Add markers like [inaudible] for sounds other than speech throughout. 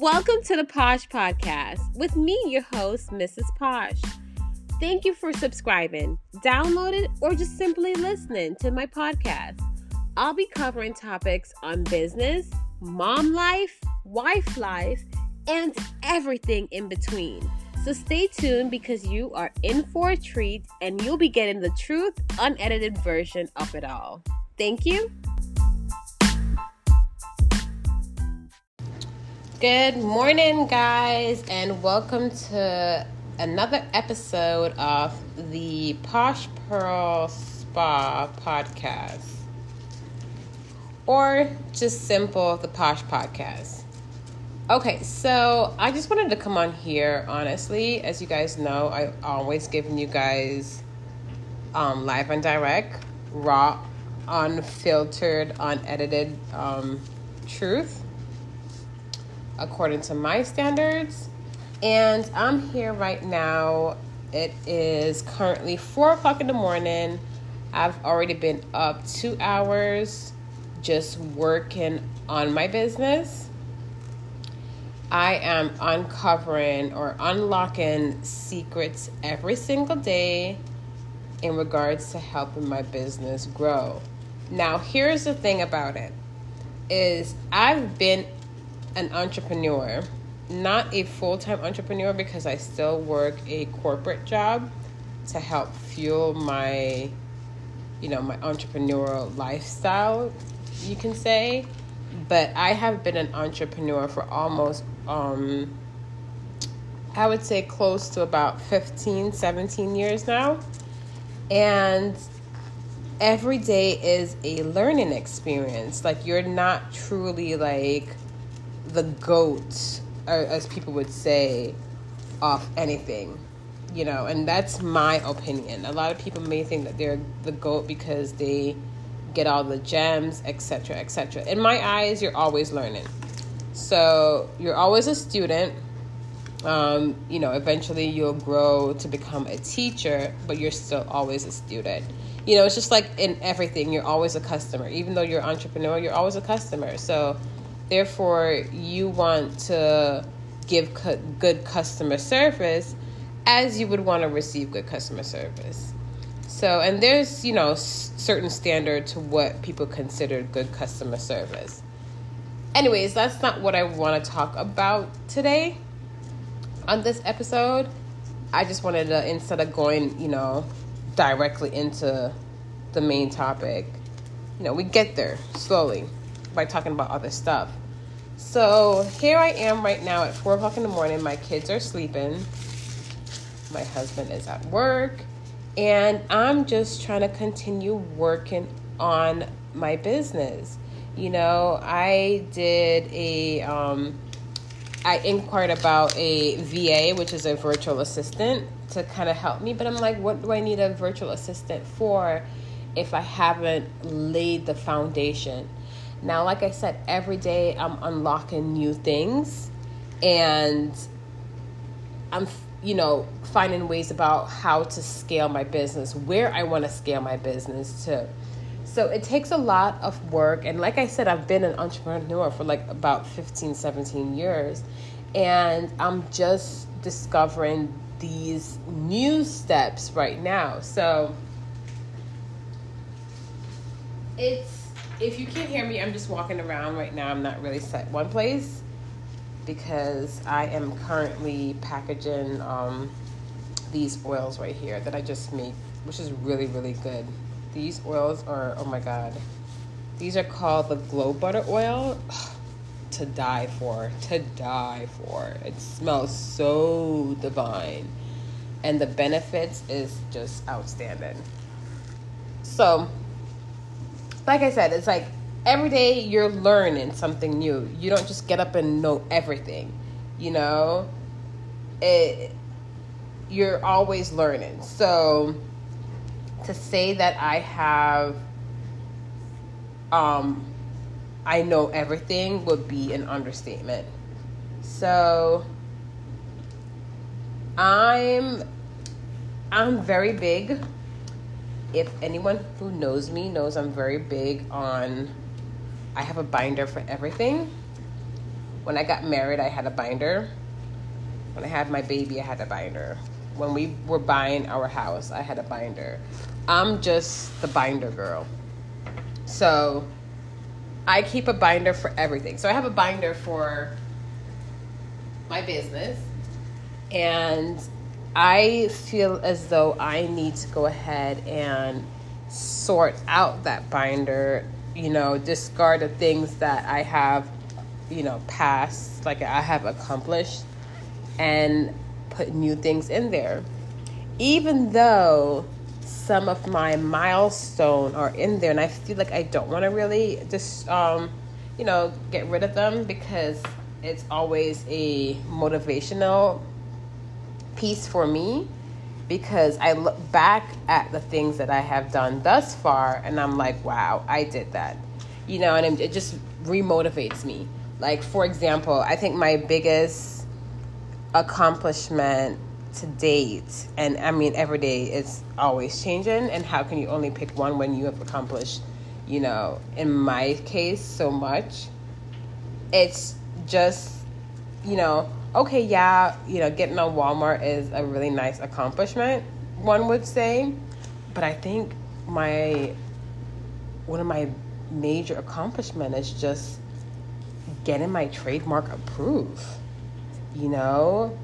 Welcome to the Posh Podcast with me, your host, Mrs. Posh. Thank you for subscribing, downloading, or just simply listening to my podcast. I'll be covering topics on business, mom life, wife life, and everything in between. So stay tuned because you are in for a treat and you'll be getting the truth, unedited version of it all. Thank you. Good morning, guys, and welcome to another episode of the Posh Pearl Spa podcast, or just simple the Posh Podcast. Okay, so I just wanted to come on here, honestly. As you guys know, I always giving you guys um, live and direct, raw, unfiltered, unedited um, truth according to my standards. And I'm here right now. It is currently four o'clock in the morning. I've already been up two hours just working on my business. I am uncovering or unlocking secrets every single day in regards to helping my business grow. Now, here's the thing about it is I've been an entrepreneur, not a full time entrepreneur because I still work a corporate job to help fuel my, you know, my entrepreneurial lifestyle, you can say. But I have been an entrepreneur for almost, um, I would say close to about 15, 17 years now. And every day is a learning experience. Like, you're not truly like, the goat, as people would say, off anything, you know, and that's my opinion. A lot of people may think that they're the goat because they get all the gems, etc., etc. In my eyes, you're always learning. So you're always a student. Um, you know, eventually you'll grow to become a teacher, but you're still always a student. You know, it's just like in everything, you're always a customer. Even though you're an entrepreneur, you're always a customer. So Therefore, you want to give good customer service as you would want to receive good customer service. So, and there's, you know, certain standard to what people consider good customer service. Anyways, that's not what I want to talk about today on this episode. I just wanted to, instead of going, you know, directly into the main topic, you know, we get there slowly by talking about other stuff. So here I am right now at four o'clock in the morning. My kids are sleeping. My husband is at work. And I'm just trying to continue working on my business. You know, I did a, um, I inquired about a VA, which is a virtual assistant, to kind of help me. But I'm like, what do I need a virtual assistant for if I haven't laid the foundation? Now, like I said, every day I'm unlocking new things and I'm, you know, finding ways about how to scale my business, where I want to scale my business to. So it takes a lot of work. And like I said, I've been an entrepreneur for like about 15, 17 years. And I'm just discovering these new steps right now. So it's if you can't hear me, I'm just walking around right now. I'm not really set one place because I am currently packaging um, these oils right here that I just made, which is really, really good. These oils are, oh my God. These are called the Glow Butter Oil. [sighs] to die for, to die for. It smells so divine. And the benefits is just outstanding. So, like I said, it's like every day you're learning something new. You don't just get up and know everything, you know? It, you're always learning. So to say that I have um I know everything would be an understatement. So I'm I'm very big if anyone who knows me knows I'm very big on I have a binder for everything. When I got married, I had a binder. When I had my baby, I had a binder. When we were buying our house, I had a binder. I'm just the binder girl. So I keep a binder for everything. So I have a binder for my business, and I feel as though I need to go ahead and sort out that binder, you know, discard the things that I have, you know, passed, like I have accomplished, and put new things in there. Even though some of my milestone are in there and I feel like I don't want to really just um, you know get rid of them because it's always a motivational piece for me because I look back at the things that I have done thus far and I'm like, wow, I did that. You know, and it just remotivates me. Like, for example, I think my biggest accomplishment to date, and I mean, every day is always changing, and how can you only pick one when you have accomplished, you know, in my case, so much? It's just, you know, okay, yeah, you know, getting on Walmart is a really nice accomplishment, one would say, but I think my, one of my major accomplishment is just getting my trademark approved, you know?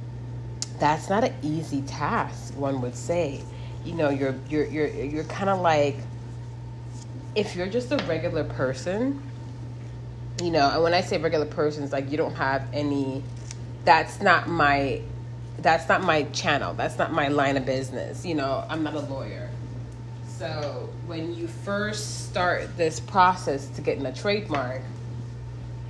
that's not an easy task one would say you know you're you're you're you're kind of like if you're just a regular person you know and when i say regular person it's like you don't have any that's not my that's not my channel. That's not my line of business. You know i'm not a lawyer. So when you first start this process to getting a trademark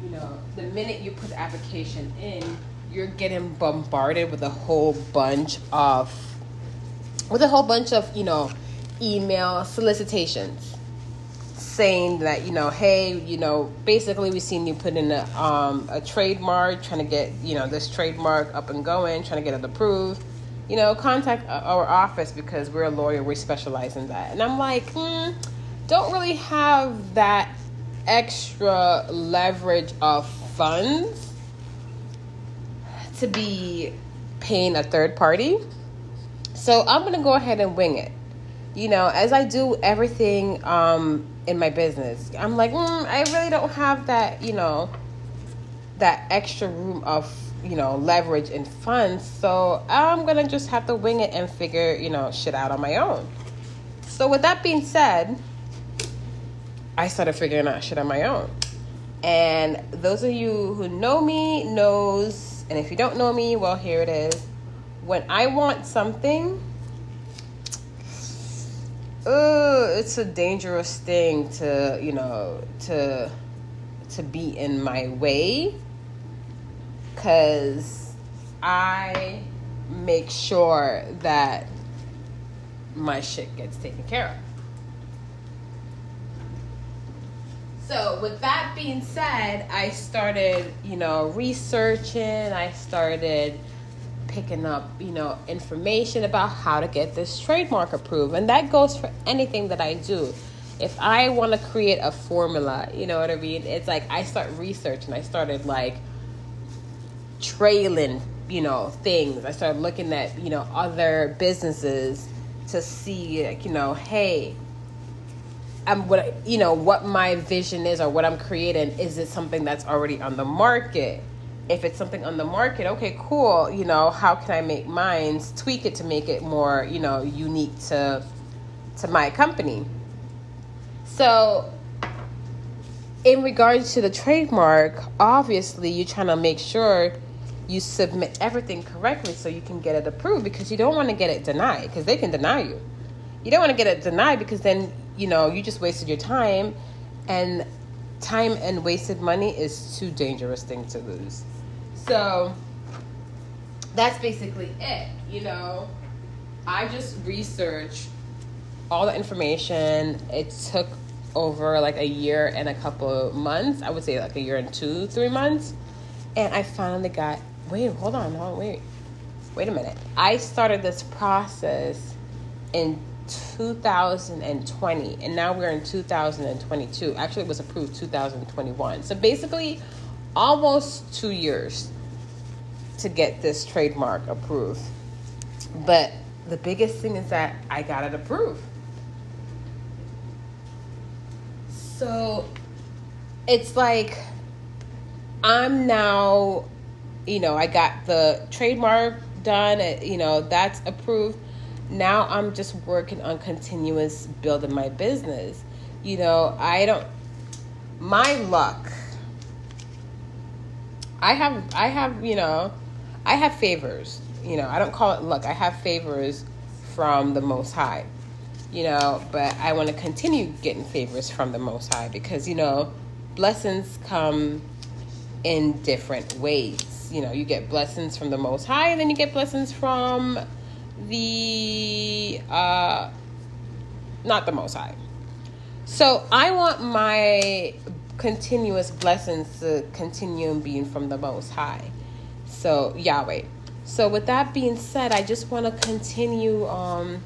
you know the minute you put the application in you're getting bombarded with a whole bunch of with a whole bunch of you know email solicitations saying that you know hey you know basically we've seen you put in a, um, a trademark trying to get you know this trademark up and going trying to get it approved you know contact our office because we're a lawyer we specialize in that and i'm like mm, don't really have that extra leverage of funds to be paying a third party. So I'm to go ahead and wing it. You know, as I do everything um, in my business, I'm like, mm, I really don't have that, you know, that extra room of, you know, leverage and funds. So I'm going to just have to wing it and figure, you know, shit out on my own. So with that being said, I started figuring out shit on my own. And those of you who know me knows and if you don't know me, well, here it is. When I want something, uh, it's a dangerous thing to, you know, to to be in my way cuz I make sure that my shit gets taken care of. So, with that being said, I started, you know, researching. I started picking up, you know, information about how to get this trademark approved. And that goes for anything that I do. If I want to create a formula, you know what I mean? It's like I start researching. I started like trailing, you know, things. I started looking at, you know, other businesses to see, like, you know, hey, I'm what you know what my vision is or what I'm creating. Is it something that's already on the market? If it's something on the market, okay, cool. You know, how can I make mine tweak it to make it more you know unique to to my company? So, in regards to the trademark, obviously you're trying to make sure you submit everything correctly so you can get it approved because you don't want to get it denied because they can deny you. You don't want to get it denied because then you know, you just wasted your time and time and wasted money is too dangerous thing to lose. So that's basically it, you know. I just researched all the information. It took over like a year and a couple months. I would say like a year and two, three months. And I finally got wait, hold on, hold on, wait. Wait a minute. I started this process in 2020 and now we're in 2022 actually it was approved 2021 so basically almost two years to get this trademark approved. But the biggest thing is that I got it approved. So it's like I'm now, you know, I got the trademark done, you know, that's approved. Now I'm just working on continuous building my business. You know, I don't my luck. I have I have, you know, I have favors. You know, I don't call it luck. I have favors from the most high. You know, but I want to continue getting favors from the most high because, you know, blessings come in different ways. You know, you get blessings from the Most High, and then you get blessings from the uh, not the Most High. So I want my continuous blessings to continue being from the Most High. So Yahweh. So with that being said, I just want to continue um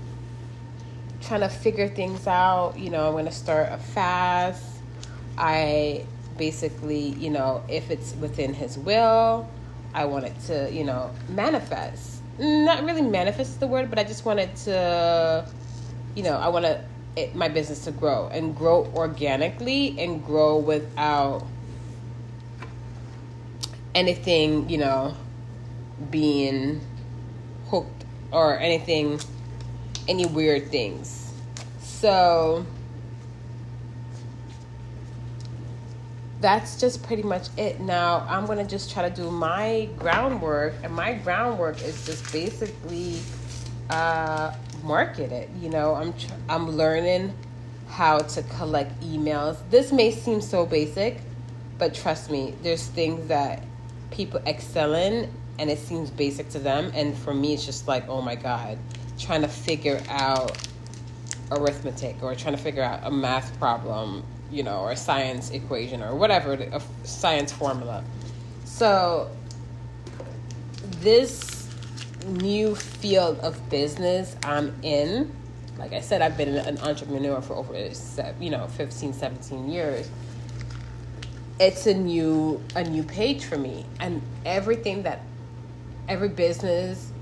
trying to figure things out. You know, I'm going to start a fast. I basically, you know, if it's within his will, I want it to, you know, manifest. Not really manifest the word, but I just wanted to, you know, I want to it, my business to grow and grow organically and grow without anything, you know, being hooked or anything, any weird things. So, that's just pretty much it. Now I'm gonna just try to do my groundwork, and my groundwork is just basically uh, market it. You know, I'm tr- I'm learning how to collect emails. This may seem so basic, but trust me, there's things that people excel in, and it seems basic to them, and for me, it's just like, oh my god, trying to figure out arithmetic or trying to figure out a math problem you know, or a science equation or whatever, a science formula. So, this new field of business I'm in, like I said, I've been an entrepreneur for over, you know, 15, 17 years. It's a new a new page for me, and everything that every business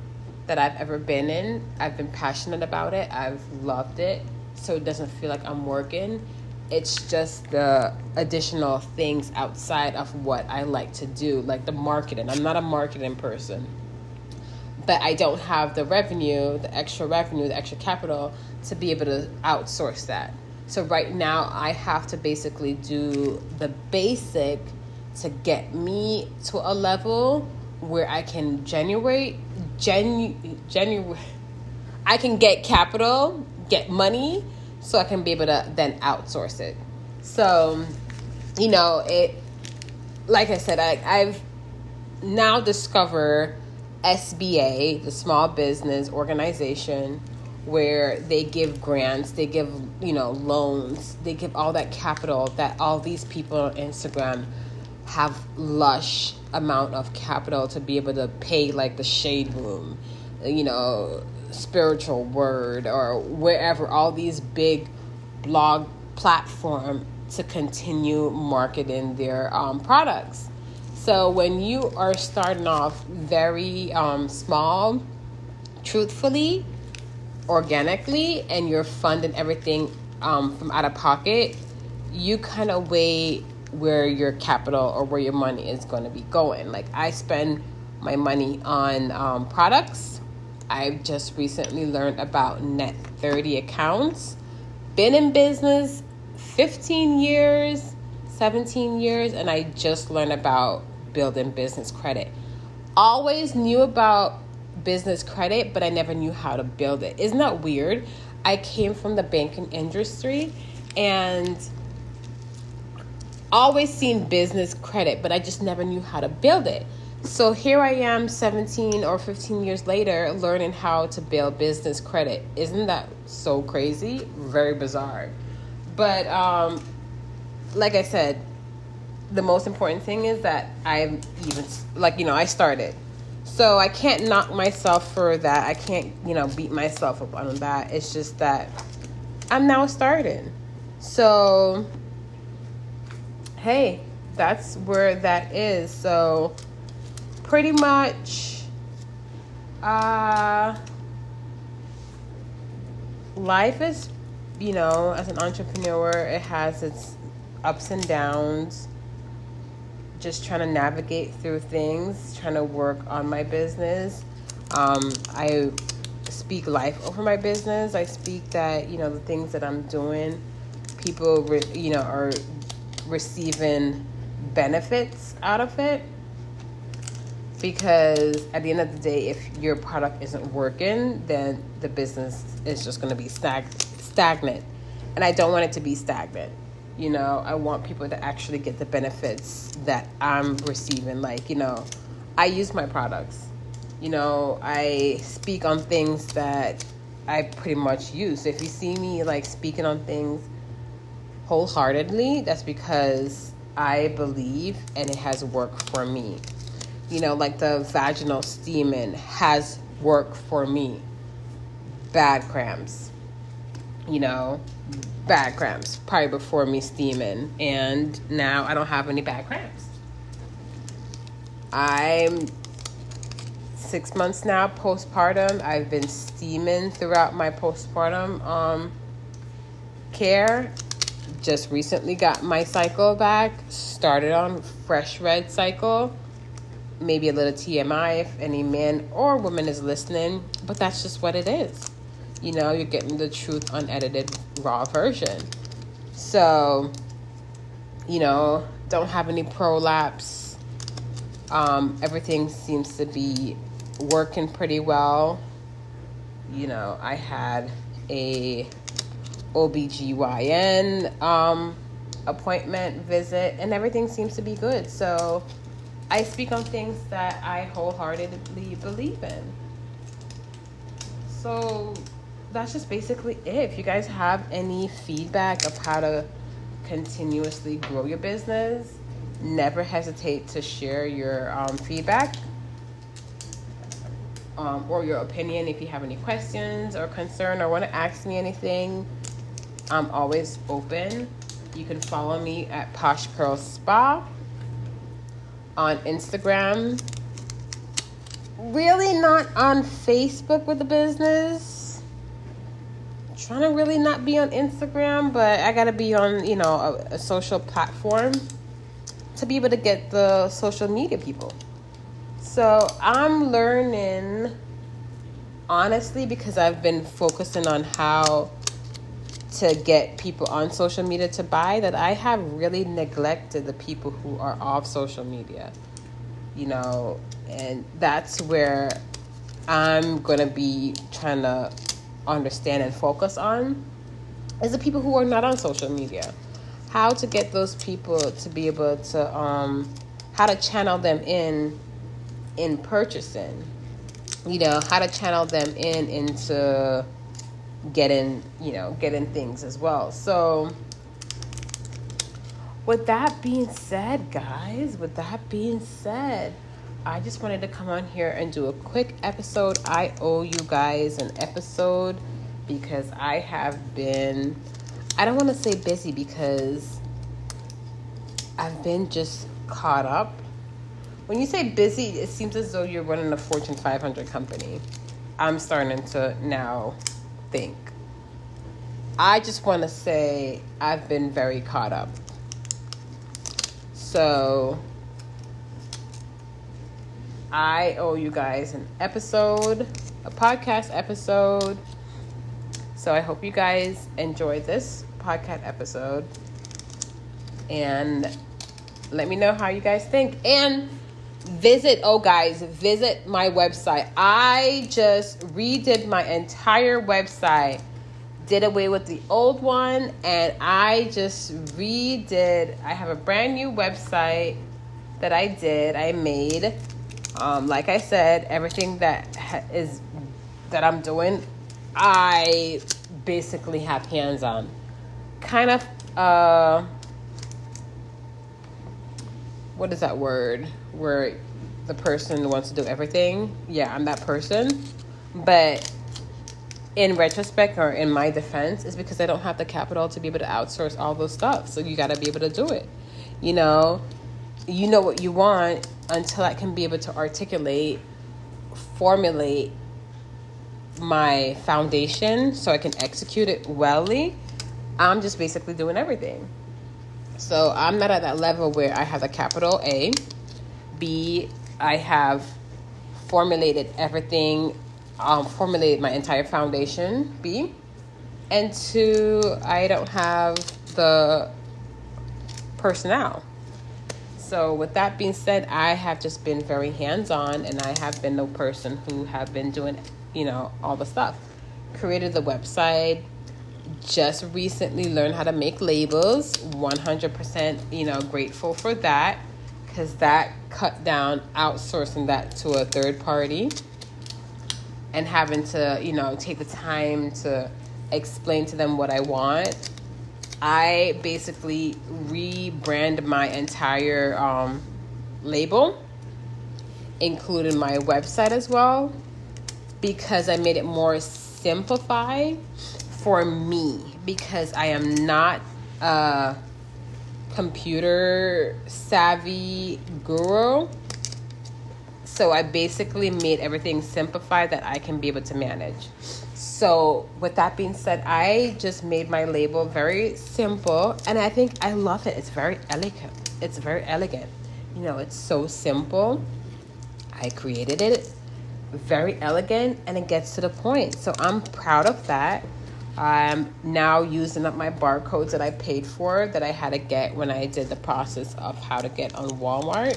that I've ever been in, I've been passionate about it. I've loved it, so it doesn't feel like I'm working it's just the additional things outside of what I like to do, like the marketing. I'm not a marketing person, but I don't have the revenue, the extra revenue, the extra capital to be able to outsource that. So right now, I have to basically do the basic to get me to a level where I can generate, genu, genu, I can get capital, get money so I can be able to then outsource it. So, you know, it like I said, I, I've now discovered SBA, the Small Business Organization, where they give grants, they give, you know, loans, they give all that capital that all these people on Instagram have lush amount of capital to be able to pay like the shade room, you know, spiritual word or wherever all these big blog platform to continue marketing their um, products. So when you are starting off very um, small truthfully organically and you're funding everything um, from out of pocket you kind of weigh where your capital or where your money is going to be going like i spend my money on um, products I've just recently learned about Net 30 accounts. Been in business 15 years, 17 years, and I just learned about building business credit. Always knew about business credit, but I never knew how to build it. Isn't that weird? I came from the banking industry and always seen business credit, but I just never knew how to build it. So here I am 17 or 15 years later learning how to build business credit. Isn't that so crazy? Very bizarre. But um, like I said, the most important thing is that I'm even, like, you know, I started. So I can't knock myself for that. I can't, you know, beat myself up on that. It's just that I'm now starting. So, hey, that's where that is. So pretty much uh life is you know, as an entrepreneur, it has its ups and downs. Just trying to navigate through things, trying to work on my business. Um, I speak life over my business. I speak that you know the things that I'm doing, people re- you know are receiving benefits out of it. Because at the end of the day, if your product isn't working, then the business is just going to be stag- stagnant. And I don't want it to be stagnant. You know, I want people to actually get the benefits that I'm receiving. Like, you know, I use my products. You know, I speak on things that I pretty much use. So if you see me like speaking on things wholeheartedly, that's because I believe and it has worked for me. You know, like the vaginal steaming has worked for me. Bad cramps, you know, bad cramps probably before me steaming, and now I don't have any bad cramps. I'm six months now postpartum. I've been steaming throughout my postpartum um, care. Just recently got my cycle back. Started on fresh red cycle. Maybe a little TMI if any man or woman is listening, but that's just what it is you know, you're getting the truth unedited raw version. So, you know, don't have any prolapse. Um, everything seems to be working pretty well. You know, I had a OBGYN um, appointment visit and everything seems to be good. So I speak on things that I wholeheartedly believe in. So that's just basically it. If you guys have any feedback of how to continuously grow your business, never hesitate to share your um, feedback um, or your opinion. If you have any questions or concern or want to ask me anything, I'm always open. You can follow me at Posh Pearl Spa on Instagram. Really not on Facebook with the business trying to really not be on Instagram, but I gotta be on, you know, a, a, social platform to be able to get the social media people. So I'm learning, honestly, because I've been focusing on how to get people on social media to buy, that I have really neglected the people who are off social media, you know, and that's where I'm gonna be trying to understand and focus on is the people who are not on social media. How to get those people to be able to, um, how to channel them in in purchasing. You know, how to channel them in into getting, you know, getting things as well. So, with that being said, guys, with that being said, I just wanted to come on here and do a quick episode. I owe you guys an episode because I have been, I don't want to say busy because I've been just caught up. When you say busy, it seems as though you're running a Fortune 500 company. I'm starting to now think. I just want to say I've been very caught up. So, I owe you guys an episode, a podcast episode. So I hope you guys enjoyed this podcast episode. And let me know how you guys think. And visit, oh guys, visit my website. I just redid my entire website, did away with the old one, and I just redid. I have a brand new website that I did, I made um, like I said, everything that ha- is that I'm doing, I basically have hands on. Kind of, uh, what is that word? Where the person wants to do everything. Yeah, I'm that person. But in retrospect or in my defense, is because I don't have the capital to be able to outsource all those stuff. So you got to be able to do it. You know, you know what you want until I can be able to articulate, formulate my foundation so I can execute it wellly. I'm just basically doing everything. So I'm not at that level where I have a capital A. B, I have formulated everything, um, formulated my entire foundation. B, and two, I don't have the personnel. So with that being said, I have just been very hands-on, and I have been the person who have been doing, you know, all the stuff. Created the website, just recently learned how to make labels 100% you know grateful for that because that cut down outsourcing that to a third party and having to you know take the time to explain to them what i want i basically rebrand my entire um, label including my website as well because i made it more simplified for me because I am not a computer savvy guru. So I basically made everything simplified that I can be able to manage. So, with that being said, I just made my label very simple and I think I love it. It's very elegant. It's very elegant. You know, it's so simple. I created it very elegant and it gets to the point. So, I'm proud of that. I'm now using up my barcodes that I paid for that I had to get when I did the process of how to get on Walmart.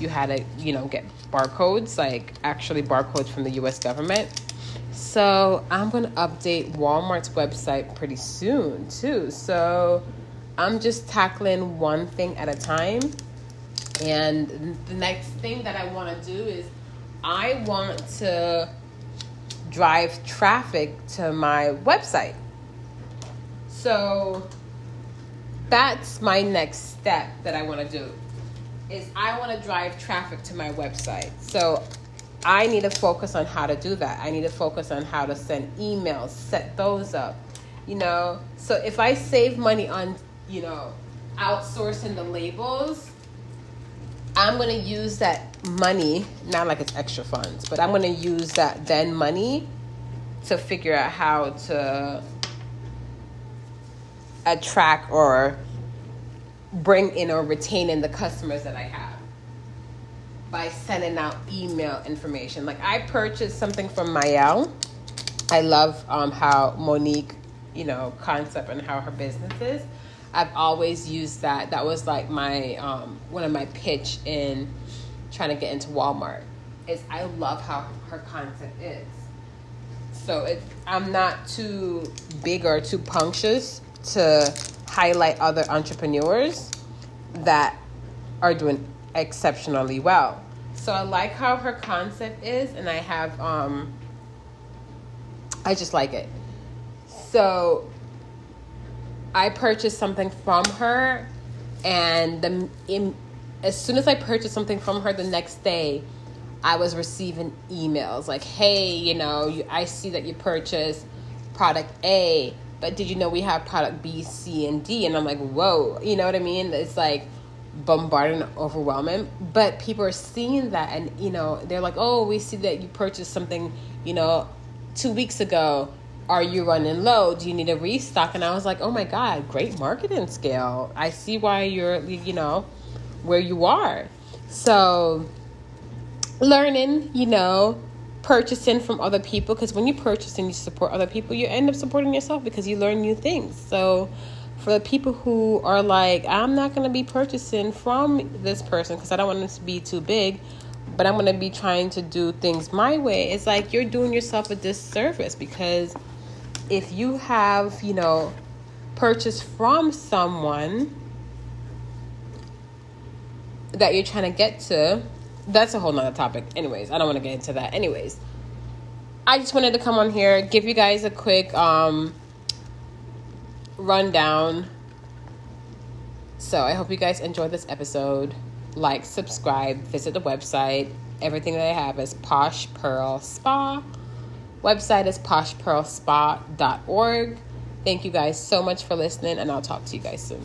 You had to, you know, get barcodes, like actually barcodes from the US government. So I'm going to update Walmart's website pretty soon, too. So I'm just tackling one thing at a time. And the next thing that I want to do is I want to drive traffic to my website. So that's my next step that I want to do is I want to drive traffic to my website. So I need to focus on how to do that. I need to focus on how to send emails, set those up. You know, so if I save money on, you know, outsourcing the labels, I'm going to use that money, not like it's extra funds, but I'm going to use that then money to figure out how to attract or bring in or retain in the customers that I have by sending out email information. Like I purchased something from Mielle. I love um, how Monique, you know, concept and how her business is. I've always used that. That was like my um, one of my pitch in trying to get into Walmart. Is I love how her concept is. So it, I'm not too big or too punctious to highlight other entrepreneurs that are doing exceptionally well. So I like how her concept is, and I have um, I just like it. So I purchased something from her, and the in, as soon as I purchased something from her, the next day I was receiving emails like, "Hey, you know, you, I see that you purchased product A, but did you know we have product B, C, and D?" And I'm like, "Whoa," you know what I mean? It's like bombarding, overwhelming. But people are seeing that, and you know, they're like, "Oh, we see that you purchased something, you know, two weeks ago." are you running low? Do you need a restock? And I was like, oh my God, great marketing scale. I see why you're, you know, where you are. So, learning, you know, purchasing from other people, because when you purchase and you support other people, you end up supporting yourself because you learn new things. So, for the people who are like, I'm not going to be purchasing from this person because I don't want this to be too big but I'm going to be trying to do things my way. It's like you're doing yourself a disservice because if you have, you know, purchased from someone that you're trying to get to, that's a whole nother topic. Anyways, I don't want to get into that. Anyways, I just wanted to come on here, give you guys a quick um, rundown. So I hope you guys enjoyed this episode. Like, subscribe, visit the website. Everything that I have is Posh Pearl Spa. Website is poshpearlspa.org. Thank you guys so much for listening, and I'll talk to you guys soon.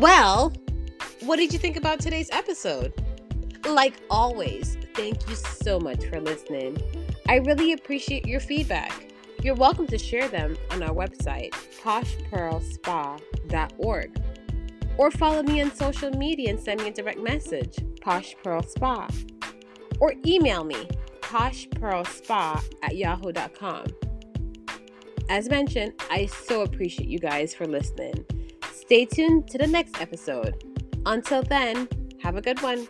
Well, what did you think about today's episode? Like always, thank you so much for listening. I really appreciate your feedback. You're welcome to share them on our website, poshpearlspa.org. Or follow me on social media and send me a direct message, Posh Pearl Spa. Or email me, poshpearlspa at yahoo.com. As mentioned, I so appreciate you guys for listening. Stay tuned to the next episode. Until then, have a good one.